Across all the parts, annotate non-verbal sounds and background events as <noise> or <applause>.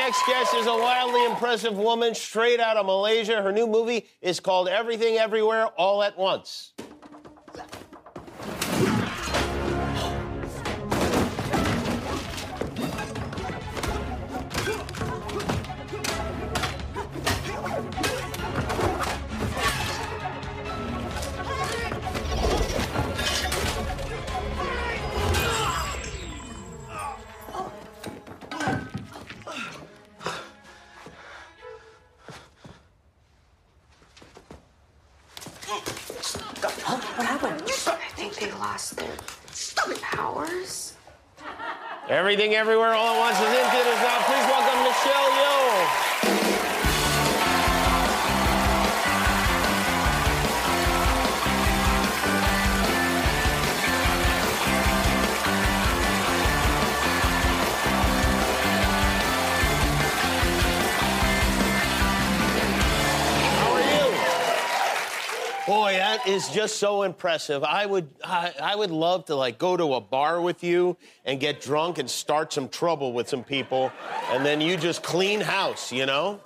next guest is a wildly impressive woman straight out of Malaysia. Her new movie is called Everything Everywhere All at Once. What happened? I think they lost their powers. Everything Everywhere All at Once is in theaters now. Please welcome Michelle Yeoh. Boy, that is just so impressive. I would, I, I would love to like go to a bar with you and get drunk and start some trouble with some people, and then you just clean house. You know?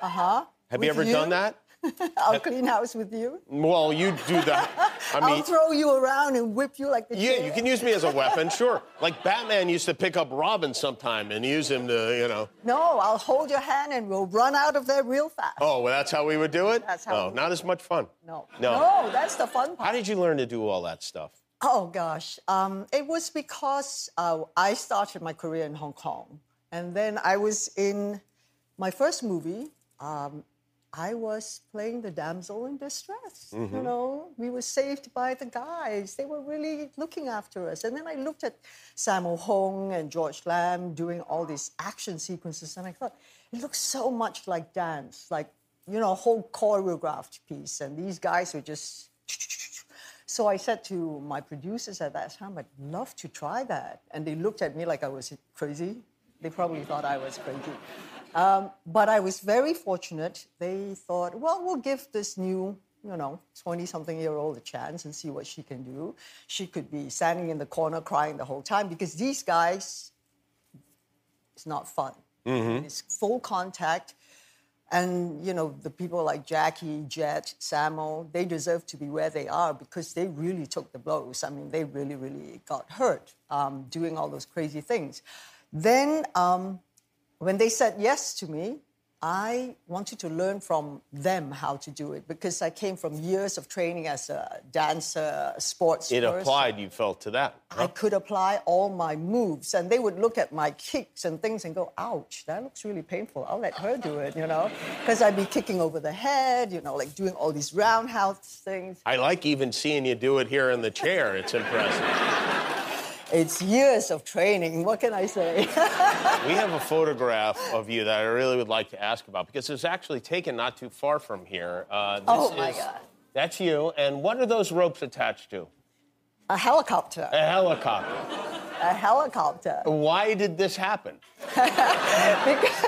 Uh huh. Have you ever done that? <laughs> I'll clean house with you. Well, you do that. <laughs> I I'll mean, throw you around and whip you like the yeah, chair. you can use me as a weapon, sure. Like Batman used to pick up Robin sometime and use him to, you know. No, I'll hold your hand and we'll run out of there real fast. Oh, well, that's how we would do it. That's how Oh, not as much fun. No. No. No, that's the fun part. How did you learn to do all that stuff? Oh gosh, um, it was because uh, I started my career in Hong Kong, and then I was in my first movie. Um, I was playing the damsel in distress. You mm-hmm. know, we were saved by the guys. They were really looking after us. And then I looked at Sammo Hung and George Lam doing all these action sequences, and I thought it looks so much like dance, like you know, a whole choreographed piece. And these guys were just <tsk> so I said to my producers at that time, I'd love to try that. And they looked at me like I was crazy. They probably thought I was crazy. Um, but I was very fortunate. They thought, well, we'll give this new, you know, 20 something year old a chance and see what she can do. She could be standing in the corner crying the whole time because these guys, it's not fun. It's full contact. And you know, the people like Jackie, Jet, Sammo, they deserve to be where they are because they really took the blows. I mean, they really, really got hurt um, doing all those crazy things. Then, um, when they said yes to me, I wanted to learn from them how to do it because I came from years of training as a dancer, sports. It person. applied, you felt, to that. I could apply all my moves, and they would look at my kicks and things and go, "Ouch, that looks really painful. I'll let her do it," you know, because I'd be kicking over the head, you know, like doing all these roundhouse things. I like even seeing you do it here in the chair. It's impressive. It's years of training. What can I say? <laughs> we have a photograph of you that I really would like to ask about because it's actually taken not too far from here. Uh, this Oh, my is- God. That's you. And what are those ropes attached to? a helicopter. A helicopter. A helicopter. Why did this happen? <laughs> because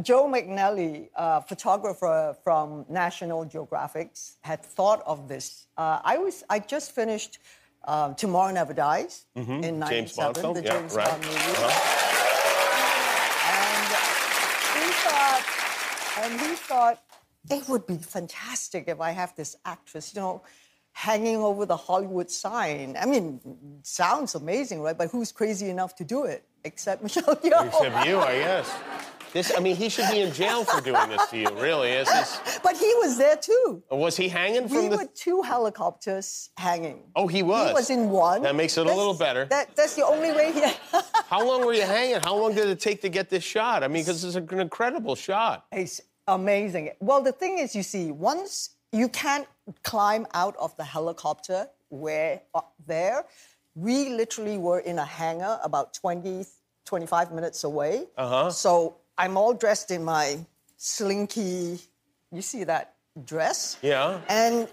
Joe McNally, a photographer from National Geographic, had thought of this. Uh, I was I just finished uh, Tomorrow Never Dies in Mm-hmm. Bond '97, film? the Yeah, James right. Bond movie. Uh-huh. And he thought, and he thought it would be fantastic if I have this actress, you know, hanging over the Hollywood sign. I mean, sounds amazing, right? But who's crazy enough to do it except <laughs> Michelle Yeoh? Except you, I guess. This, I mean, he should be in jail for doing this to you, really. Is <gasps> But he was there too. was he hanging from We the. were two helicopters hanging. Oh, he was? He was in one. That makes it a little better. That, that's the only way he. <laughs> How long were you hanging? How long did it take to get this shot? I mean, because it's an incredible shot. it's amazing. Well, the thing is, you see, once you can't climb out of the helicopter where up there, we literally were in a hangar about 20, 25 minutes away. Uh-huh. So I'm all dressed in my slinky, you see that dress? Yeah. And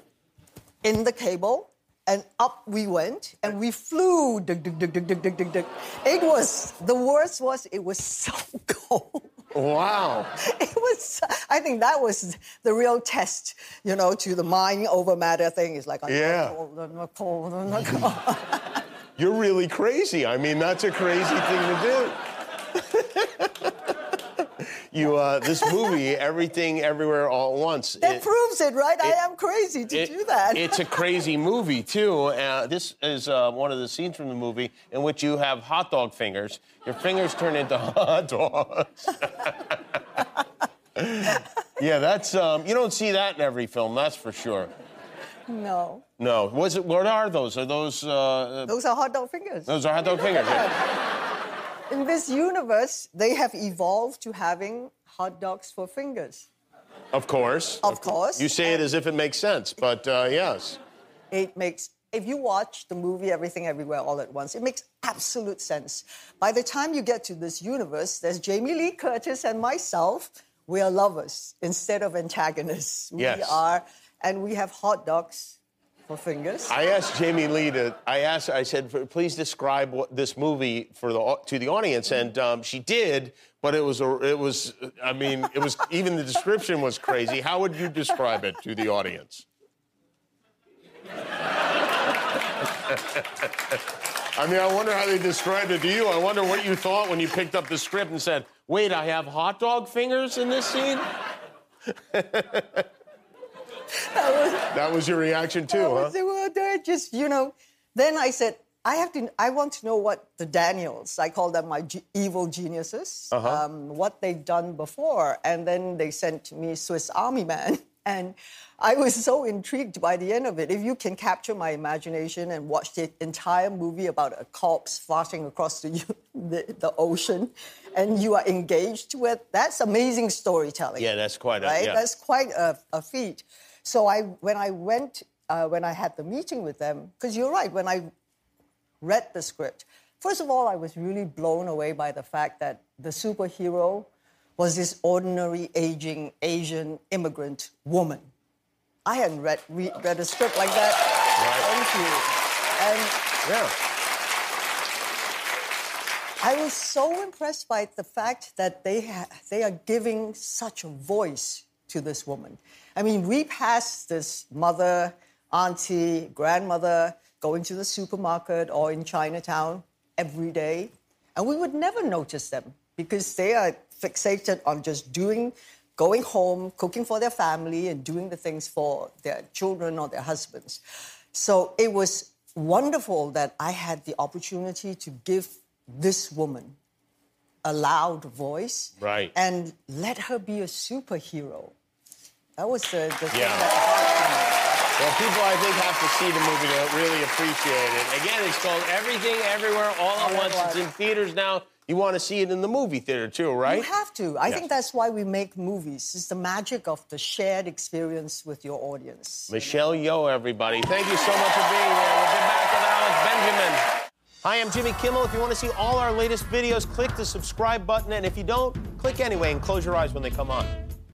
in the cable, and up we went, and we flew. Dug, dug, dug. It was the worst was it was so <laughs> cold. Wow. It was. I think that was the real test, you know, to the mind over matter thing. It's like, I'm Yeah. not cold, I'm not cold, I'm not <laughs> cold. <laughs> You're really crazy. I mean, that's a crazy thing to do. You uh, this movie, Everything Everywhere All at Once. That it- proves it, right? I am crazy to it- do that. It's a crazy movie too. Uh, this is uh, one of the scenes from the movie in which you have hot dog fingers. Your fingers turn into <laughs> hot dogs. <laughs> yeah, that's um, you don't see that in every film. That's for sure. no. No, was it? What are those? Are those? Uh, Those are hot dog fingers. those are hot dog fingers. yeah. <laughs> In this universe, they have evolved to having hot dogs for fingers. Of course. Of course. You say it as if it makes sense, but uh, yes. It makes, if you watch the movie Everything Everywhere All at Once, it makes absolute sense. By the time you get to this universe, there's Jamie Lee Curtis and myself. We are lovers instead of antagonists. Yes. We are, and we have hot dogs for fingers. I asked Jamie Lee to. I asked. I said, "Please describe what, this movie for the to the audience," and um, she did. But it was a. It was. I mean, it was even the description was crazy. How would you describe it to the audience? <laughs> I mean, I wonder how they described it to you. I wonder what you thought when you picked up the script and said, "Wait, I have hot dog fingers in this scene." <laughs> that was your reaction too, huh? Were they're just, you know. Then I said, I have to. I want to know what the Daniels. I call them my ge- evil geniuses. Uh-huh. Um, what they've done before, and then they sent me Swiss Army Man, <laughs> and I was so intrigued by the end of it. If you can capture my imagination and watch the entire movie about a corpse farting across the <laughs> the, the ocean, and you are engaged with, that's amazing storytelling Yeah, that's quite a. right? Yeah. That's quite a, a feat. So I, when I went, uh, when I had the meeting with them, because you're right, when I read the script, first of all, I was really blown away by the fact that the superhero was this ordinary, aging Asian immigrant woman. I hadn't read re- read a script like that. Thank you. And yeah. I was so impressed by the fact that they ha- they are giving such a voice to this woman. I mean, we pass this mother, auntie, grandmother going to the supermarket or in Chinatown every day, and we would never notice them because they are fixated on just doing, going home, cooking for their family, and doing the things for their children or their husbands. So it was wonderful that I had the opportunity to give this woman a loud voice Right. and let her be a superhero. That was the, the thing Yeah. Well, people, I think, have to see the movie to really appreciate it. Again, it's called Everything, Everywhere, All at Once. It's in theaters now. You want to see it in the movie theater too, right? You have to. I Yes. think that's why we make movies. It's the magic of the shared experience with your audience. Michelle Yeoh, everybody. Thank you so much for being here. We'll get back with Alex Benjamin. Hi, I'm Jimmy Kimmel. If you want to see all our latest videos, click the subscribe button. And if you don't, click anyway and close your eyes when they come on.